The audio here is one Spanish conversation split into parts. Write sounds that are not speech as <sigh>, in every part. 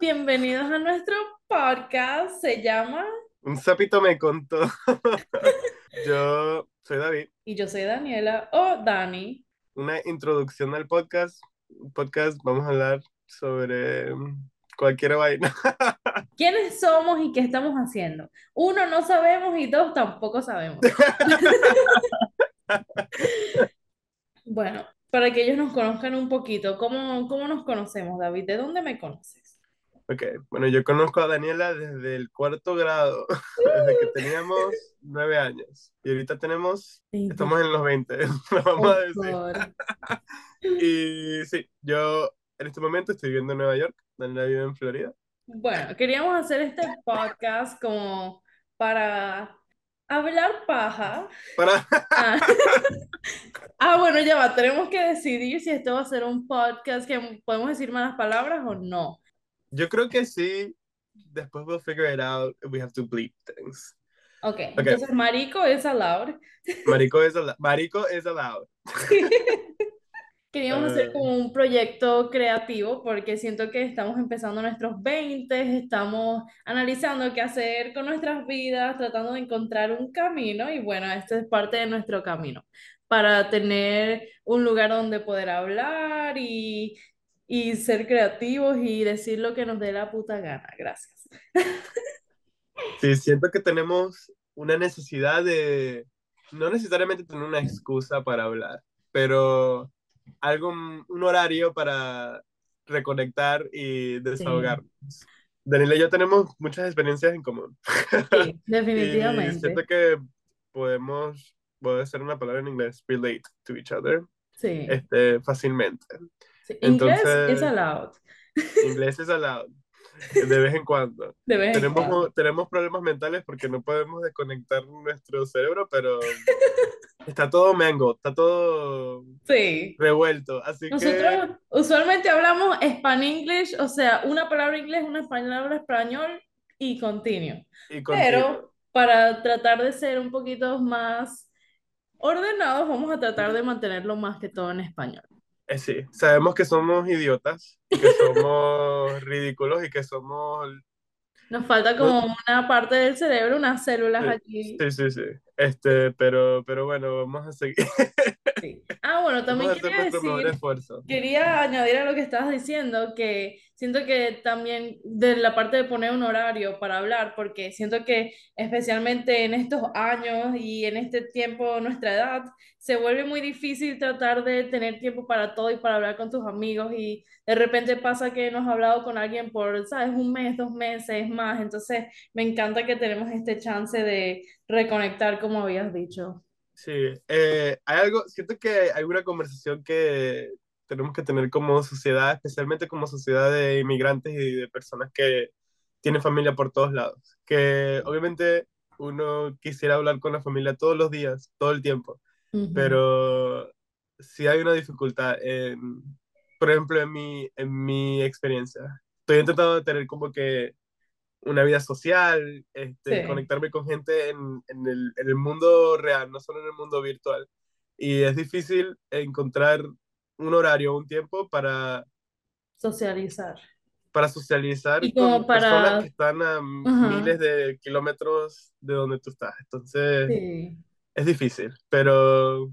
Bienvenidos a nuestro podcast. Se llama. Un sapito me contó. <laughs> Yo soy David. Y yo soy Daniela o Dani. Una introducción al podcast. Podcast, vamos a hablar sobre cualquier vaina. <laughs> ¿Quiénes somos y qué estamos haciendo? Uno, no sabemos y dos, tampoco sabemos. <laughs> bueno, para que ellos nos conozcan un poquito, ¿cómo, cómo nos conocemos, David? ¿De dónde me conoces? Ok, bueno, yo conozco a Daniela desde el cuarto grado, <laughs> desde que teníamos nueve años. Y ahorita tenemos, estamos en los 20, <laughs> vamos a decir. <laughs> y sí, yo en este momento estoy viviendo en Nueva York, Daniela vive en Florida. Bueno, queríamos hacer este podcast como para hablar paja. Para... Ah. ah. bueno, ya va, tenemos que decidir si esto va a ser un podcast que podemos decir malas palabras o no. Yo creo que sí. Después we'll figure it out. We have to bleep things. Ok, entonces marico es allowed. Marico es allowed. Marico es allowed. <laughs> Queríamos hacer como un proyecto creativo porque siento que estamos empezando nuestros 20, estamos analizando qué hacer con nuestras vidas, tratando de encontrar un camino y bueno, esto es parte de nuestro camino para tener un lugar donde poder hablar y, y ser creativos y decir lo que nos dé la puta gana. Gracias. Sí, siento que tenemos una necesidad de, no necesariamente tener una excusa para hablar, pero algo, un horario para reconectar y desahogarnos. Daniela y yo tenemos muchas experiencias en común. Sí, <laughs> definitivamente. y siento que podemos, puede ser una palabra en inglés, relate to each other. Sí. Este, fácilmente. Inglés es allowed. Inglés es allowed. De vez en cuando. <laughs> De vez tenemos, en cuando. tenemos problemas mentales porque no podemos desconectar nuestro cerebro, pero <laughs> está todo mango, está todo sí. revuelto. Así Nosotros usualmente hablamos Span-English, o sea, una palabra inglés, una palabra español y continuo. Y Pero para tratar de ser un poquito más ordenados, vamos a tratar de mantenerlo más que todo en español. Eh, sí, sabemos que somos idiotas, que somos <laughs> ridículos y que somos nos falta como una parte del cerebro, unas células aquí. Sí, sí, sí. Este, pero, pero bueno, vamos a seguir. <laughs> Sí. Ah, bueno, también quería decir, quería añadir a lo que estabas diciendo, que siento que también de la parte de poner un horario para hablar, porque siento que especialmente en estos años y en este tiempo, nuestra edad, se vuelve muy difícil tratar de tener tiempo para todo y para hablar con tus amigos y de repente pasa que no has hablado con alguien por, sabes, un mes, dos meses más, entonces me encanta que tenemos este chance de reconectar como habías dicho. Sí, eh, hay algo, siento que hay una conversación que tenemos que tener como sociedad, especialmente como sociedad de inmigrantes y de personas que tienen familia por todos lados, que obviamente uno quisiera hablar con la familia todos los días, todo el tiempo, pero si hay una dificultad, en, por ejemplo, en mi, en mi experiencia. Estoy intentando tener como que una vida social, este, conectarme con gente en, en, el, en, el, mundo real, no solo en el mundo virtual. Y es difícil encontrar un horario, un tiempo para socializar. Para socializar y como con para... personas que están a miles de kilómetros de donde tú estás. Entonces, es difícil, pero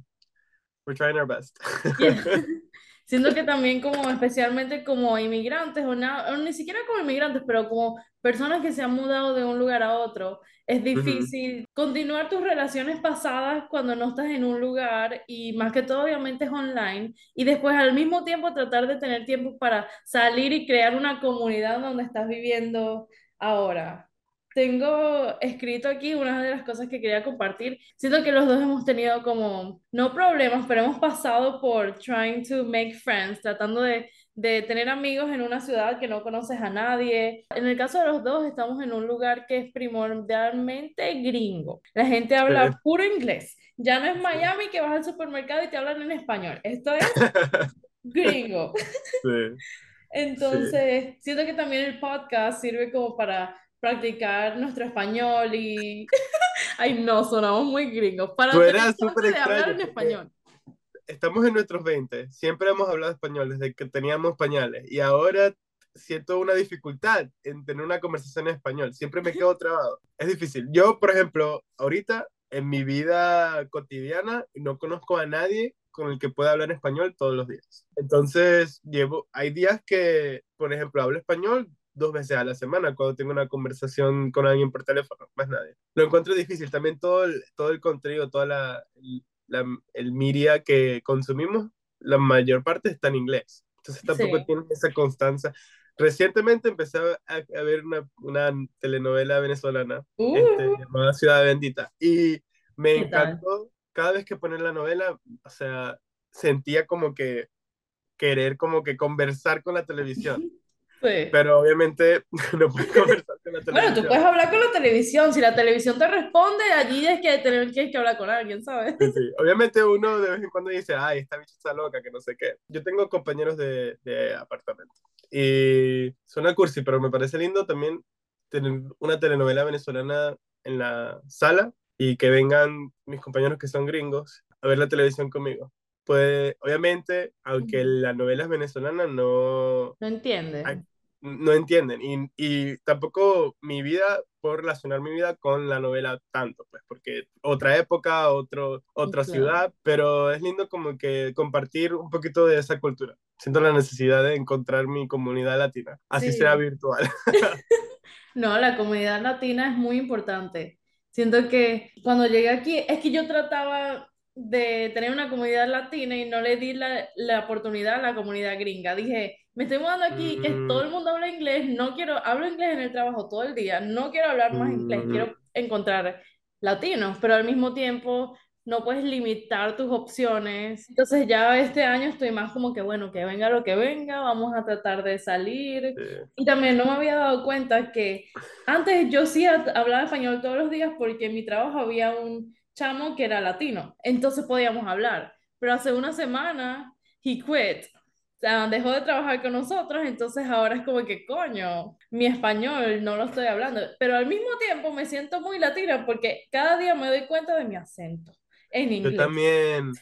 we're trying our best. <laughs> <laughs> Siento que también como especialmente como inmigrantes o, o, ni siquiera como inmigrantes, pero como personas que se han mudado de un lugar a otro, es difícil continuar tus relaciones pasadas cuando no estás en un lugar y más que todo obviamente es online y después al mismo tiempo tratar de tener tiempo para salir y crear una comunidad donde estás viviendo ahora. Tengo escrito aquí una de las cosas que quería compartir. Siento que los dos hemos tenido como, no problemas, pero hemos pasado por trying to make friends, tratando de, de tener amigos en una ciudad que no conoces a nadie. En el caso de los dos, estamos en un lugar que es primordialmente gringo. La gente habla puro inglés. Ya no es Miami que vas al supermercado y te hablan en español. Esto es <laughs> gringo. Sí. Entonces, siento que también el podcast sirve como para practicar nuestro español y... <laughs> Ay, no, sonamos muy gringos. Para Tú eras súper hablar en español. Estamos en nuestros 20, siempre hemos hablado español desde que teníamos pañales y ahora siento una dificultad en tener una conversación en español. Siempre me quedo trabado. Es difícil. Yo, por ejemplo, ahorita en mi vida cotidiana no conozco a nadie con el que pueda hablar español todos los días. Entonces, llevo, hay días que, por ejemplo, hablo español dos veces a la semana cuando tengo una conversación con alguien por teléfono, más nadie. Lo encuentro difícil. También todo el, todo el contenido, toda la, la el media que consumimos, la mayor parte está en inglés. Entonces tampoco tiene esa constancia. Recientemente empecé a, a ver una, una, telenovela venezolana este, uh. llamada Ciudad Bendita y me encantó cada vez que ponen la novela, o sea, sentía como que querer como que conversar con la televisión. <laughs> Sí. Pero obviamente <laughs> no puedes conversar con la televisión. Bueno, tú puedes hablar con la televisión. Si la televisión te responde, allí es que tienes que hablar con alguien, ¿sabes? Sí, sí. Obviamente uno de vez en cuando dice, ay, esta bicha está loca, que no sé qué. Yo tengo compañeros de, de apartamento. Y suena cursi, pero me parece lindo también tener una telenovela venezolana en la sala y que vengan mis compañeros que son gringos a ver la televisión conmigo. Pues obviamente, aunque la novela es venezolana, no... No entienden. No entienden. Y, y, tampoco mi vida, puedo relacionar mi vida con la novela tanto, pues, porque otra época, otro, otra ciudad, pero es lindo como que compartir un poquito de esa cultura. Siento la necesidad de encontrar mi comunidad latina, así sea virtual. <laughs> no, la comunidad latina es muy importante. Siento que cuando llegué aquí, es que yo trataba de tener una comunidad latina y no le di la, la oportunidad a la comunidad gringa. Dije, me estoy mudando aquí, que todo el mm. mundo habla inglés, no quiero, hablo inglés en el trabajo todo el día, no quiero hablar más inglés, mm. quiero encontrar latinos, pero al mismo tiempo no puedes limitar tus opciones. Entonces ya este año estoy más como que, bueno, que venga lo que venga, vamos a tratar de salir. Y también no me había dado cuenta que antes yo sí hablaba español todos los días porque en mi trabajo había un chamo que era latino, entonces podíamos hablar. Pero hace una semana, he quit. O sea, dejó de trabajar con nosotros, entonces ahora es como que, coño, mi español no lo estoy hablando. Pero al mismo tiempo me siento muy latina porque cada día me doy cuenta de mi acento. Yo también,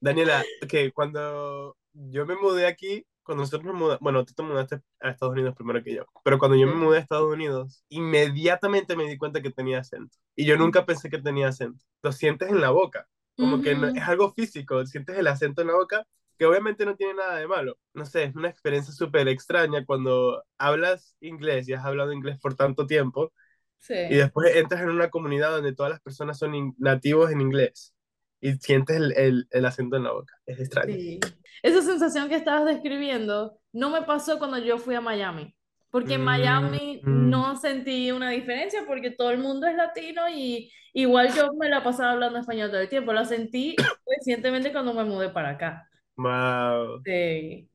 Daniela, que cuando yo me mudé aquí, cuando nosotros nos mudamos, bueno, tú te mudaste a Estados Unidos primero que yo, pero cuando yo me mudé a Estados Unidos, inmediatamente me di cuenta que tenía acento. Y yo nunca pensé que tenía acento. Lo sientes en la boca, como que es algo físico, sientes el acento en la boca, que obviamente no tiene nada de malo. No sé, es una experiencia súper extraña cuando hablas inglés y has hablado inglés por tanto tiempo y después entras en una comunidad donde todas las personas son nativos en inglés y sientes el, el, el, acento en la boca. Es extraño. Sí. Esa sensación que estabas describiendo no me pasó cuando yo fui a Miami. Porque en Miami mm. no sentí una diferencia porque todo el mundo es latino y igual yo me la pasaba hablando español todo el tiempo. La sentí <coughs> recientemente cuando me mudé para acá. Wow. Sí.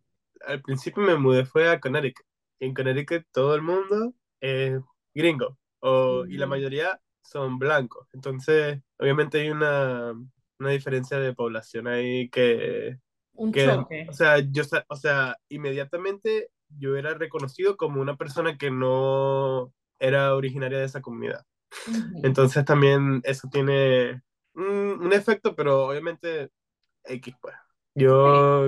Al principio me mudé fue a Connecticut. En Connecticut todo el mundo es gringo o, y la mayoría son blancos. Entonces, obviamente hay una, una diferencia de población ahí que... Un choque. O sea, yo, o sea, inmediatamente yo era reconocido como una persona que no era originaria de esa comunidad. Entonces también eso tiene un, un, efecto, pero obviamente X, pues. Yo,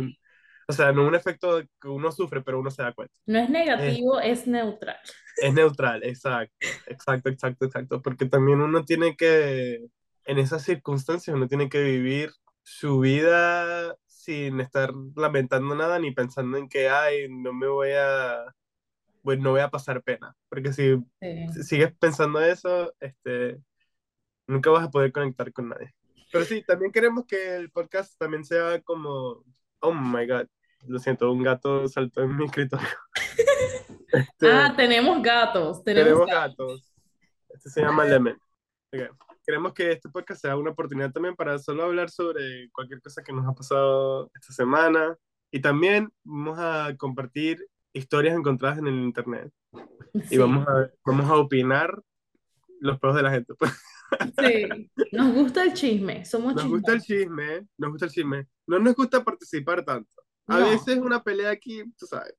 o sea, no un efecto que uno sufre, pero uno se da cuenta. No es negativo, es neutral. Es neutral, exacto, exacto, exacto, exacto, porque también uno tiene que, en esas circunstancias, uno tiene que vivir su vida sin estar lamentando nada ni pensando en que, ay, no me voy a, pues no voy a pasar pena, porque si, si sigues pensando eso, este, nunca vas a poder conectar con nadie. Pero sí, también queremos que el podcast también sea como Oh my God. Lo siento, un gato saltó en mi escritorio. <laughs> Este, ah, tenemos gatos. Tenemos, gatos. Este se llama Lemon. Queremos que este podcast sea una oportunidad también para solo hablar sobre cualquier cosa que nos ha pasado esta semana. Y también vamos a compartir historias encontradas en el internet. Y vamos a, vamos a opinar los pros de la gente. Pues. Sí, nos gusta el chisme, somos Nos gusta el chisme, nos gusta el chisme. No nos gusta participar tanto. A veces una pelea aquí, tú sabes.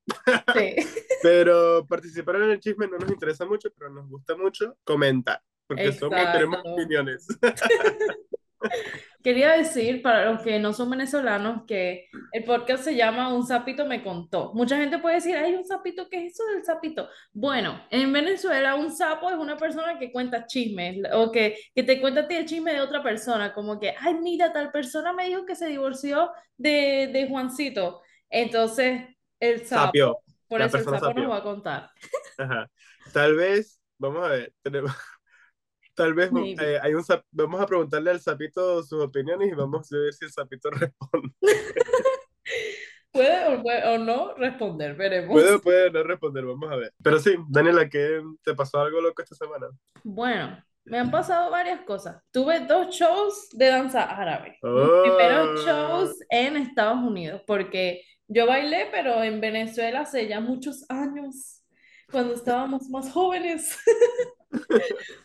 Sí. pero participar en el chisme no nos interesa mucho, pero nos gusta mucho comentar, porque somos, tenemos opiniones. <laughs> quería decir para los que no son venezolanos que el podcast se llama Un sapito me contó. Mucha gente puede decir, hay un sapito, ¿qué es eso del sapito? Bueno, en Venezuela un sapo es una persona que cuenta chismes o que, que te cuenta a ti el chisme de otra persona, como que, ay, mira, tal persona me dijo que se divorció de, de Juancito. Entonces, el sapo, Sapio. por La eso el sapo nos va a contar. Ajá. Tal vez, vamos a ver, tenemos, tal vez eh, hay un vamos a preguntarle al sapito sus opiniones y vamos a ver si el sapito <laughs> responde. <laughs> Puede o, puede o no responder, veremos. Puede o puede no responder, vamos a ver. Pero sí, Daniela, ¿qué te pasó algo loco esta semana? Bueno, me han pasado varias cosas. Tuve dos shows de danza árabe. Oh. primeros shows en Estados Unidos, porque yo bailé, pero en Venezuela hace ya muchos años, cuando estábamos más jóvenes. <laughs>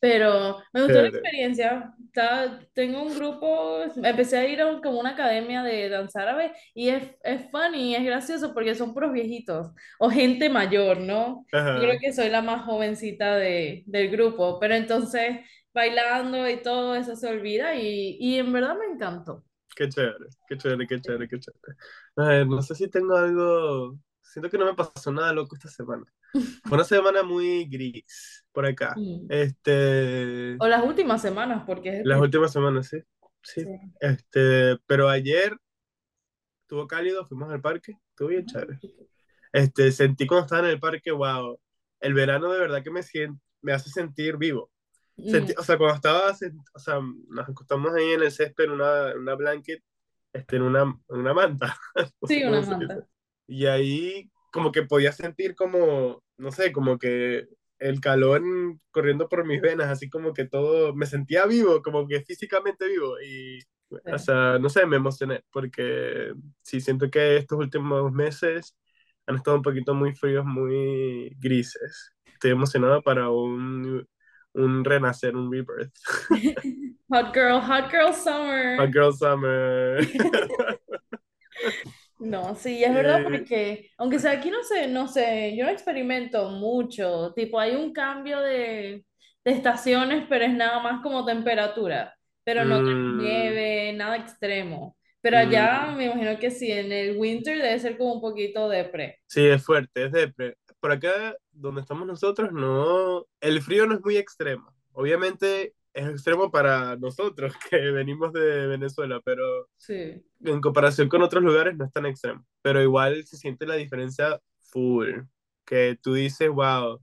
Pero me gustó la experiencia. Estaba- tengo un grupo, empecé a ir a como una academia de danza árabe y es, es funny, es gracioso porque son puros viejitos o gente mayor, ¿no? Yo creo Ajá. que soy la más jovencita de, del grupo, pero entonces bailando y todo eso se olvida y, y en verdad me encantó. Qué chévere, qué chévere, qué chévere, qué chévere. A ver, no sé si tengo algo. Siento que no me pasó nada loco esta semana. Una semana muy gris por acá. Mm. Este. O las últimas semanas, porque es Las últimas semanas, sí. Sí. sí. Este, pero ayer estuvo cálido, fuimos al parque, estuvo bien chévere. Este, sentí cuando estaba en el parque, wow, el verano de verdad que me sien- me hace sentir vivo. Sentí- Mm. o sea, cuando estaba, o sea, nos acostamos ahí en el césped en una, una blanket, este, en una, en una manta. <laughs> Sí, una manta. Y ahí como que podía sentir como, no sé, como que el calor corriendo por mis venas, así como que todo, me sentía vivo, como que físicamente vivo. Y, o sea, no sé, me emocioné, porque sí, siento que estos últimos meses han estado un poquito muy fríos, muy grises. Estoy emocionado para un, un renacer, un rebirth. <laughs> Hot girl, hot girl summer. Hot Girl Summer. <laughs> No, sí, es verdad Eh, porque, aunque sea aquí no sé, no sé, yo no experimento mucho, tipo hay un cambio de, de estaciones, pero es nada más como temperatura, pero no mm, nieve, nada extremo. Pero mm, allá me imagino que sí, en el winter debe ser como un poquito depre. sí, es fuerte, es depre. Por acá, donde estamos nosotros, no, el frío no es muy extremo. Obviamente es extremo para nosotros <laughs> que venimos de Venezuela, pero Sí, en comparación con otros lugares no es tan extremo. Pero igual se siente la diferencia full, que tú dices, wow,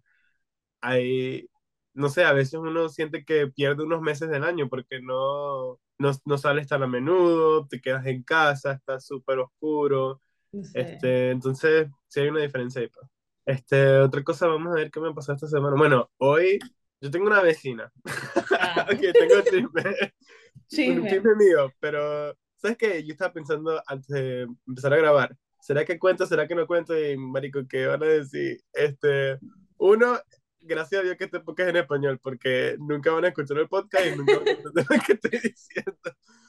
hay, no sé, a veces uno siente que pierde unos meses del año porque no, no, no sales tan a menudo, te quedas en casa, está súper oscuro. sí. Este, entonces, sí hay una diferencia ahí. pues. Este, otra cosa, vamos a ver qué me pasó esta semana. Bueno, hoy yo tengo una vecina. Ah, <laughs> Ok, tengo chisme. Un chisme. chisme mío, pero ¿sabes qué? Yo estaba pensando antes de empezar a grabar. ¿Será que cuento? ¿Será que no cuento? Y marico, ¿qué van a decir? Este, uno, gracias a Dios que este podcast es en español, porque nunca van a escuchar el podcast y nunca van a entender lo que estoy diciendo.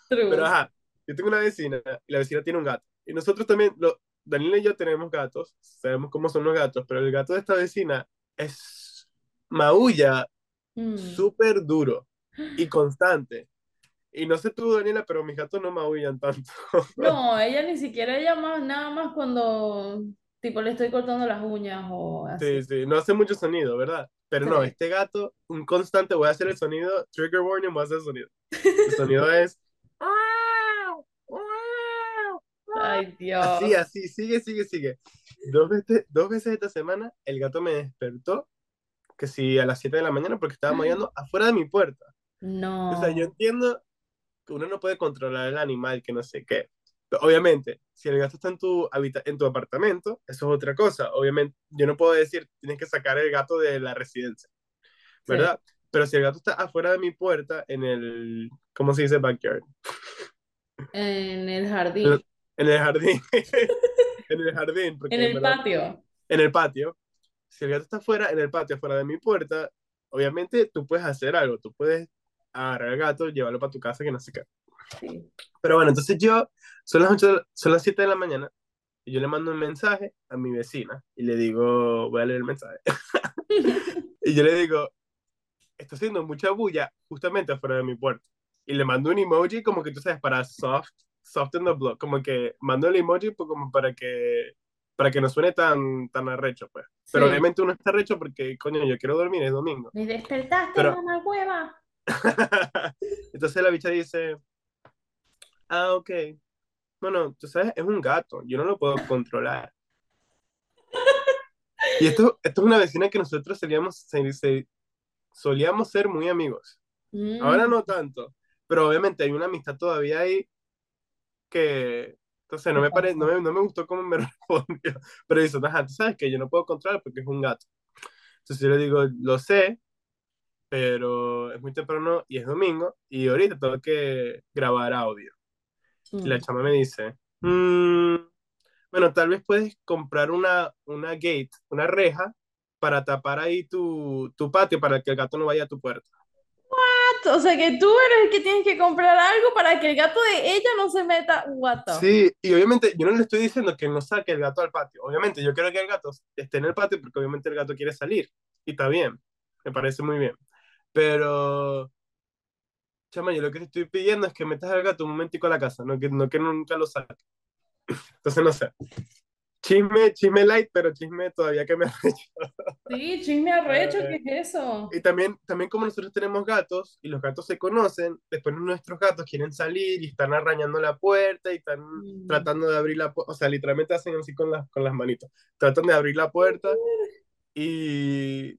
Pero True. ajá, yo tengo una vecina y la vecina tiene un gato. Y nosotros también, lo, Daniela y yo tenemos gatos, sabemos cómo son los gatos, pero el gato de esta vecina es maulla Mm. súper duro y <gasps> constante. Y no sé tú, Daniela, pero mis gatos no maullan tanto. <laughs> No, ella ni siquiera ella más, nada más cuando tipo le estoy cortando las uñas o Sí, así. sí, no hace mucho sonido, ¿verdad? Pero no, Sí. este gato, un constante, voy a hacer el sonido, trigger warning, voy a hacer el sonido. El <laughs> sonido es... Ay, Dios. Así, así, sigue, sigue, sigue. Dos veces, dos veces esta semana el gato me despertó, que sí, a las 7 de la mañana, porque estaba maullando afuera de mi puerta. O sea, yo No. entiendo que uno no puede controlar el animal, que no sé qué. Pero obviamente, si el gato está en tu, habita en tu apartamento, eso es otra cosa. Obviamente, yo no puedo decir, tienes que sacar el gato de la residencia, Sí. ¿verdad? Pero si el gato está afuera de mi puerta, en el, ¿cómo se dice? Backyard. En el jardín, En el jardín. en el jardín, <laughs> en el verdad- patio. en el patio. Si el gato está afuera, en el patio, afuera de mi puerta, obviamente tú puedes hacer algo. Tú puedes agarrar al gato, llevarlo para tu casa, que no sé qué. Sí. Pero bueno, entonces yo, son las 8, son las 7 de la mañana, y yo le mando un mensaje a mi vecina, y le digo, voy a leer el mensaje. <laughs> y yo le digo, está haciendo mucha bulla justamente afuera de mi puerta. y le mando un emoji como que tú sabes, para soft, soften the blow, como que mando el emoji pues, como para que para que no suene tan, tan arrecho, pues. Pero Sí. obviamente uno está arrecho porque, coño, yo quiero dormir, es domingo. Me despertaste, Pero- mamá hueva. <laughs> Entonces la bicha dice, ah, ok. Bueno, tú sabes, es un gato, yo no lo puedo controlar. Y esto, esto es una vecina que nosotros solíamos, solíamos ser muy amigos. Mm. Ahora no tanto, pero obviamente hay una amistad todavía ahí que, entonces no me, pare, no me, no me gustó cómo me <laughs> respondió, pero dice, ajá, tú sabes que yo no puedo controlar porque es un gato. Entonces yo le digo, lo sé, pero es muy temprano y es domingo y ahorita tengo que grabar audio. Y la Mm. chama me dice, "Mm, bueno, tal vez puedes comprar una, una gate, una reja para tapar ahí tu, tu patio para que el gato no vaya a tu puerta. O sea que tú eres el que tienes que comprar algo para que el gato de ella no se meta. What the Sí, y obviamente yo no le estoy diciendo que no saque el gato al patio. Obviamente yo quiero que el gato esté en el patio porque obviamente el gato quiere salir. Y está bien, me parece muy bien. Pero, chama, yo lo que te estoy pidiendo es que metas al gato un momentico a la casa, no que, no que nunca lo saque. <laughs> Entonces no sé. Chisme, chisme light, pero chisme todavía que me <laughs> Sí, chisme arrecho, ¿qué es eso? Y también, también como nosotros tenemos gatos y los gatos se conocen, después nuestros gatos quieren salir y están arañando la puerta y están Mm. tratando de abrir la puerta, o sea, literalmente hacen así con las, con las manitos, tratan de abrir la puerta y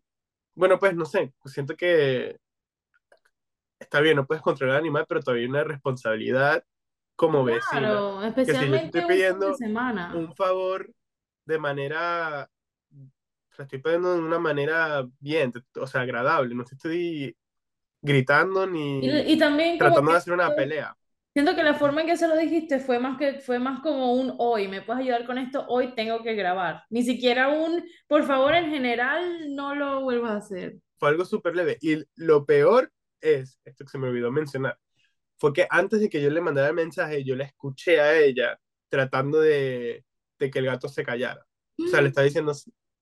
bueno, pues no sé, siento que está bien, no puedes controlar al animal, pero todavía hay una responsabilidad como vecina. Claro, Que si yo te especialmente estoy pidiendo semana. un favor de manera, lo estoy pidiendo de una manera bien, o sea, agradable, no te estoy gritando ni Y, y también tratando de hacer una pelea. siento que la forma en que se lo dijiste fue más que fue más como un hoy, ¿me puedes ayudar con esto? Hoy tengo que grabar. Ni siquiera un, por favor, en general, no lo vuelvas a hacer. Fue algo súper leve. Y lo peor es, esto que se me olvidó mencionar, fue que antes de que yo le mandara el mensaje, yo la escuché a ella tratando de, de que el gato se callara. O sea, le estaba diciendo,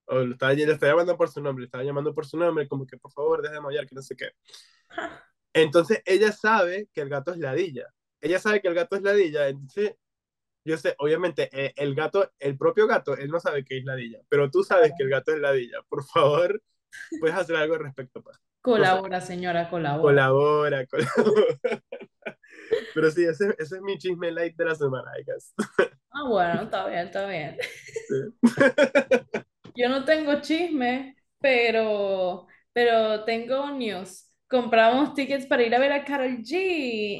o lo estaba, le estaba llamando por su nombre, le estaba llamando por su nombre, como que por favor, deje de maullar, que no sé qué. Entonces ella sabe que el gato es ladilla. Ella sabe que el gato es ladilla, entonces yo sé, obviamente eh, el gato, el propio gato, él no sabe que es ladilla, pero tú sabes que el gato es ladilla. Por favor, puedes hacer algo al respecto, pues. Colabora, señora, colabora. Colabora, colabora. <laughs> Pero sí, ese, ese es mi chisme light de la semana, I guess. <laughs> Ah, bueno, está bien, está bien. Sí. <laughs> Yo no tengo chisme, pero, pero tengo news. Compramos tickets para ir a ver a Karol G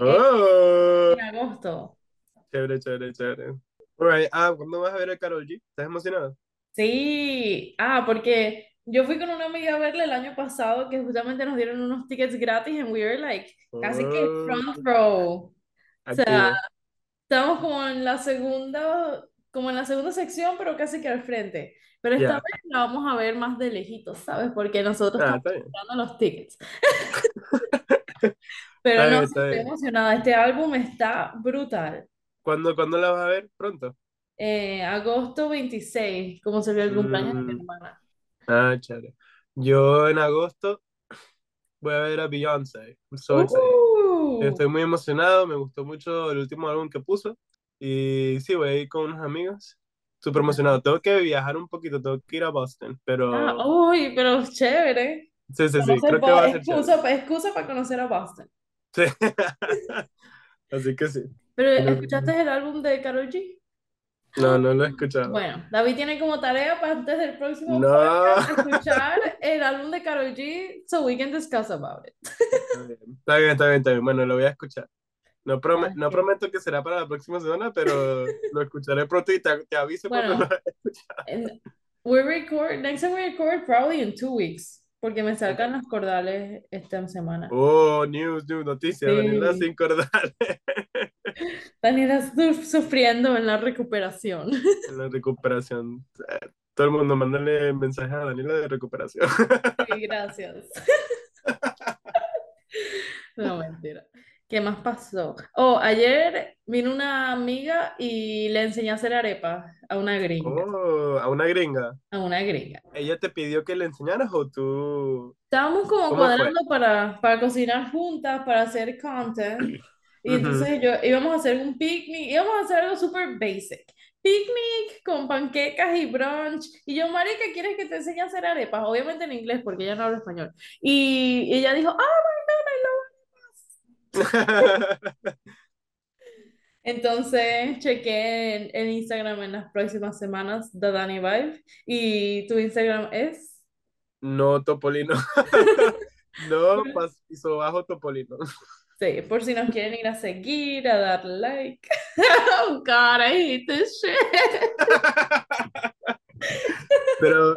Oh, en agosto. chévere, chévere, chévere. Alright, ah, ¿cuándo vas a ver a Karol G? ¿Estás emocionado? Sí, ah, porque yo fui con una amiga a verla el año pasado que justamente nos dieron unos tickets gratis and we were like casi que Oh, front row. O sea, estábamos como en la segunda, como en la segunda sección, pero casi que al frente. Pero esta Ya. vez la vamos a ver más de lejitos, ¿sabes? Porque nosotros Ah, estamos comprando los tickets. <laughs> Pero Está no, bien, estoy bien. emocionada. Este álbum está brutal. ¿Cuándo, cuándo la vas a ver? Pronto. Eh, agosto 26, como se vio el cumpleaños de mi Mm, hermana. Ah, chévere. Yo en agosto voy a ver a Beyoncé. I'm so excited. Uh, Estoy muy emocionado, me gustó mucho el último álbum que puso. Y sí, voy a ir con unos amigos. Súper emocionado. Tengo que viajar un poquito, tengo que ir a Boston, ah, pero uy, pero chévere. sí, sí, sí, Conocer creo que va a ser chévere. excusa, excusa para conocer a Boston. Sí. <laughs> Así que sí. Pero ¿escuchaste el álbum de Karol G? No, no lo he escuchado. Bueno, David tiene como tarea para antes del próximo No. podcast escuchar el álbum de Karol G so we can discuss about it. Está bien, está bien, está bien, está bien. Bueno, lo voy a escuchar. No, qué- prometo que será para la próxima semana, pero lo escucharé pronto y te, te aviso cuando Bueno. lo haya escuchado. We record, next time we record probably in two weeks, porque me salgan las cordales esta semana. Oh, news, news, noticias. Daniela sin cordales <laughs> Daniela su- sufriendo en la recuperación. en la recuperación. Todo el mundo, mándale mensajes a Daniela de recuperación. Sí, gracias. <laughs> No, mentira. ¿Qué más pasó? Oh, ayer vino una amiga y le enseñé a hacer arepas a una gringa, Oh, a una gringa. a una gringa. ¿Ella te pidió que le enseñaras o tú? Estábamos como cuadrando para, para cocinar juntas, para hacer content. <clears throat> Y entonces yo íbamos a hacer un picnic, íbamos a hacer algo súper basic. Picnic con panquecas y brunch. Y yo, marica, ¿quieres que te enseñe a hacer arepas? Obviamente en inglés, porque ella no habla español. Y ella dijo, oh my God, I love <laughs> Entonces, chequé en, en Instagram en las próximas semanas, The Dani Vibe. Y tu Instagram es. No, Topolino. <laughs> No, piso bajo Topolino. Sí, por si nos quieren ir a seguir, a dar like. <laughs> Oh God, I hate this shit. Pero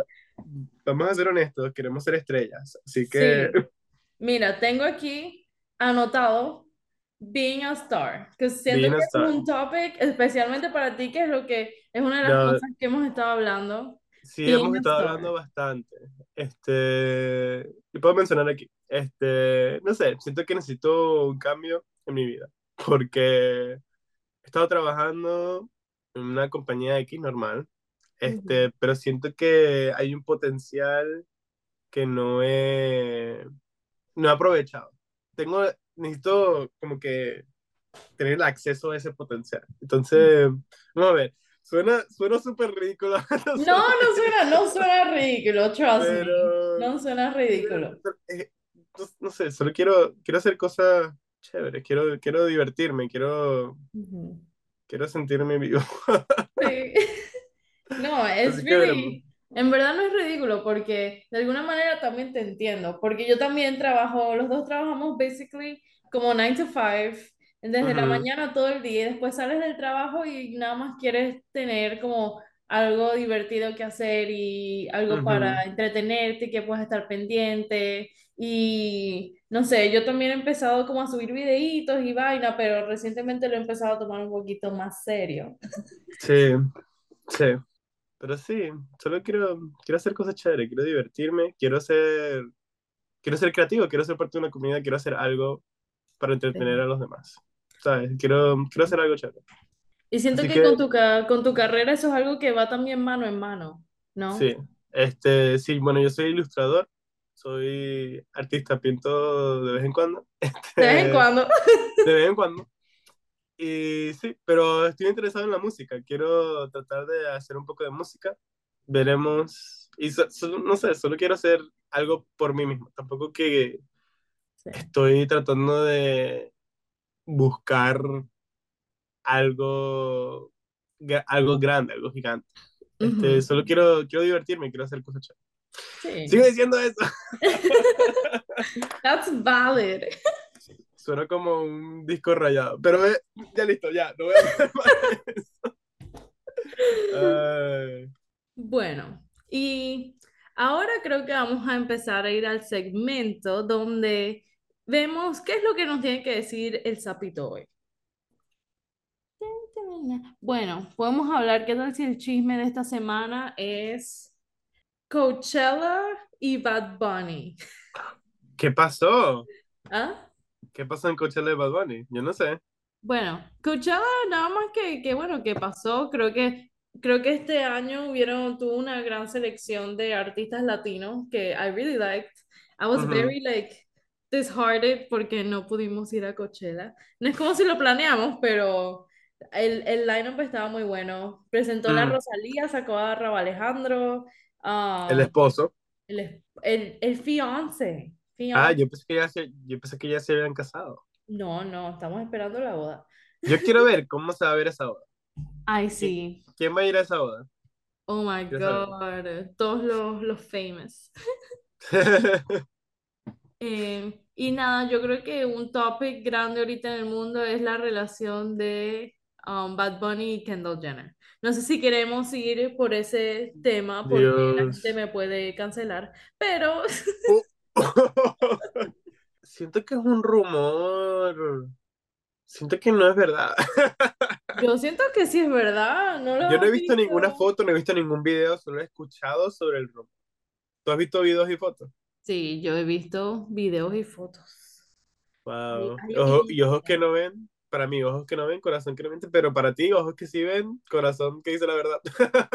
vamos a ser honestos, queremos ser estrellas. Así que, Sí, mira, tengo aquí anotado Being a Star, que siento being que a es un topic especialmente para ti, que es lo que es una de las No, cosas que hemos estado hablando. sí, hemos Being a estado hablando bastante. Este, y puedo mencionar aquí. Este, no sé, siento que necesito un cambio en mi vida. Porque he estado trabajando en una compañía X normal. Este, pero siento que hay un potencial que no he, no he aprovechado. Tengo, necesito como que tener el acceso a ese potencial. Entonces, vamos a ver, suena, suena súper ridículo, <laughs> no No, suena, no suena ridículo, trust me. pero, No suena ridículo. eh, no, no sé, solo quiero, quiero hacer cosas chéveres, quiero, quiero divertirme, quiero, Ujú. quiero sentirme vivo. Sí. <laughs> No, <laughs> es really, en verdad no es ridículo porque de alguna manera también te entiendo, porque yo también trabajo, los dos trabajamos basically como 9 to 5, desde la Ujú, mañana todo el día, y después sales del trabajo y nada más quieres tener como algo divertido que hacer y algo ujú. para entretenerte, que puedas estar pendiente. Y no sé, yo también he empezado como a subir videitos y vaina, pero recientemente lo he empezado a tomar un poquito más serio. Sí, sí. Pero sí, solo quiero, quiero hacer cosas chéveres, quiero divertirme, quiero ser, quiero ser creativo, quiero ser parte de una comunidad, quiero hacer algo para entretener a los demás. ¿Sabes? Quiero, quiero hacer algo chévere. Y siento que que con tu, con tu carrera eso es algo que va también mano en mano, ¿no? sí, este, sí, bueno, yo soy ilustrador, soy artista, pinto de vez en cuando, <laughs> De vez en este, cuando. de vez en cuando. Y sí, pero estoy interesado en la música, quiero tratar de hacer un poco de música, veremos, y so- so- no sé, solo quiero hacer algo por mí mismo, tampoco que Sí. estoy tratando de buscar algo, algo grande, algo gigante. Este, solo quiero, quiero divertirme, quiero hacer cosas chéveres. Sigo Sí. diciendo eso. <laughs> That's valid. Suena como un disco rayado, pero eh, ya listo, ya, no voy a hablar más de eso. Ay, <laughs> Bueno, y ahora creo que vamos a empezar a ir al segmento donde vemos qué es lo que nos tiene que decir el sapito hoy. Bueno, podemos hablar qué tal si el chisme de esta semana es Coachella y Bad Bunny. ¿Qué pasó? ¿Ah? ¿Qué pasó en Coachella de Bad Bunny? Yo no sé. Bueno, Coachella nada más que, que bueno, que pasó, creo que creo que este año hubieron tuvo una gran selección de artistas latinos que I really liked. I was very like disheartened porque no pudimos ir a Coachella. No es como si lo planeamos, pero el, el lineup estaba muy bueno. Presentó la mm. Rosalía, sacó a Rauw Alejandro, El ah, esposo. el, el, el fiance, Ah, yo pensé que ya se, yo pensé que ya se habían casado. No, no, estamos esperando la boda. Yo quiero ver <laughs> cómo se va a ver esa boda. Ay, ¿Qui- sí. ¿Quién va a ir a esa boda? Oh my. God, todos los, los famous. <laughs> Eh, y nada, yo creo que un topic grande ahorita en el mundo es la relación de um, Bad Bunny y Kendall Jenner. No sé si queremos ir por ese tema porque la gente Dios. me puede cancelar, pero Oh. <laughs> Siento que es un rumor. Siento que no es verdad. <laughs> yo siento que sí es verdad, ¿no lo Yo no he visto ninguna foto, no he visto ningún video, solo he escuchado sobre el rumor. ¿Tú has visto videos y fotos? Sí, yo he visto videos y fotos. Wow. Ojo- y ojos que no ven, para mí, ojos que no ven, corazón que no miente, pero para ti, ojos que sí ven, corazón que dice la verdad.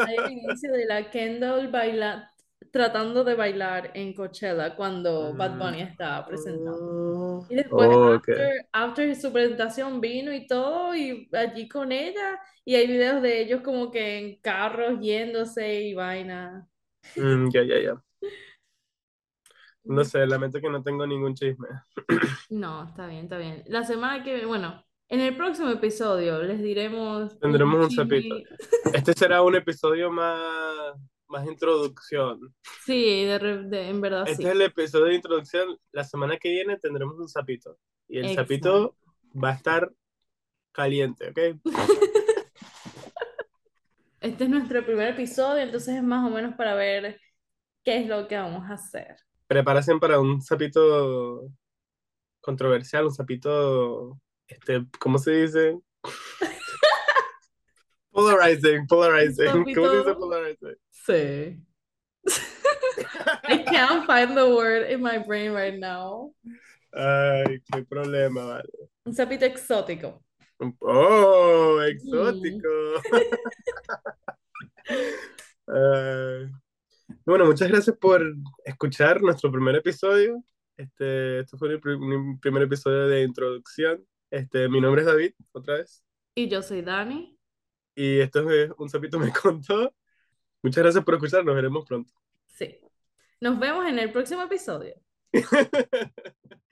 Hay el <laughs> inicio de la Kendall baila, tratando de bailar en Coachella cuando Bad Bunny estaba presentando. Y después, Oh, ok. after, after su presentación, vino y todo, y allí con ella, y hay videos de ellos como que en carros yéndose y vaina. Mm, ya, ya, ya. <laughs> No sé, lamento que no tengo ningún chisme. <clears throat> No, está bien, está bien. La semana que viene, bueno, en el próximo episodio les diremos Tendremos un sapito. Este será un episodio más, más introducción. Sí, de, de- en verdad Este sí. es el episodio de introducción. La semana que viene tendremos un sapito. Y el Exacto. sapito va a estar caliente, ¿ok? <laughs> Este es nuestro primer episodio, entonces es más o menos para ver qué es lo que vamos a hacer. Prepárense para un sapito controversial, un sapito, este, ¿cómo se dice? <laughs> Polarizing, polarizing. ¿Cómo se dice polarizing? Sí. I can't find the word in my brain right now. Ay, qué problema, vale. Un sapito exótico. Oh, exótico. <laughs> Ay. Bueno, muchas gracias por escuchar nuestro primer episodio. Este, este fue el primer episodio de introducción. Este, mi nombre es David, otra vez. Y yo soy Dani. Y esto es Un Sapito Me Contó. Muchas gracias por escuchar, nos veremos pronto. Sí. Nos vemos en el próximo episodio. <laughs>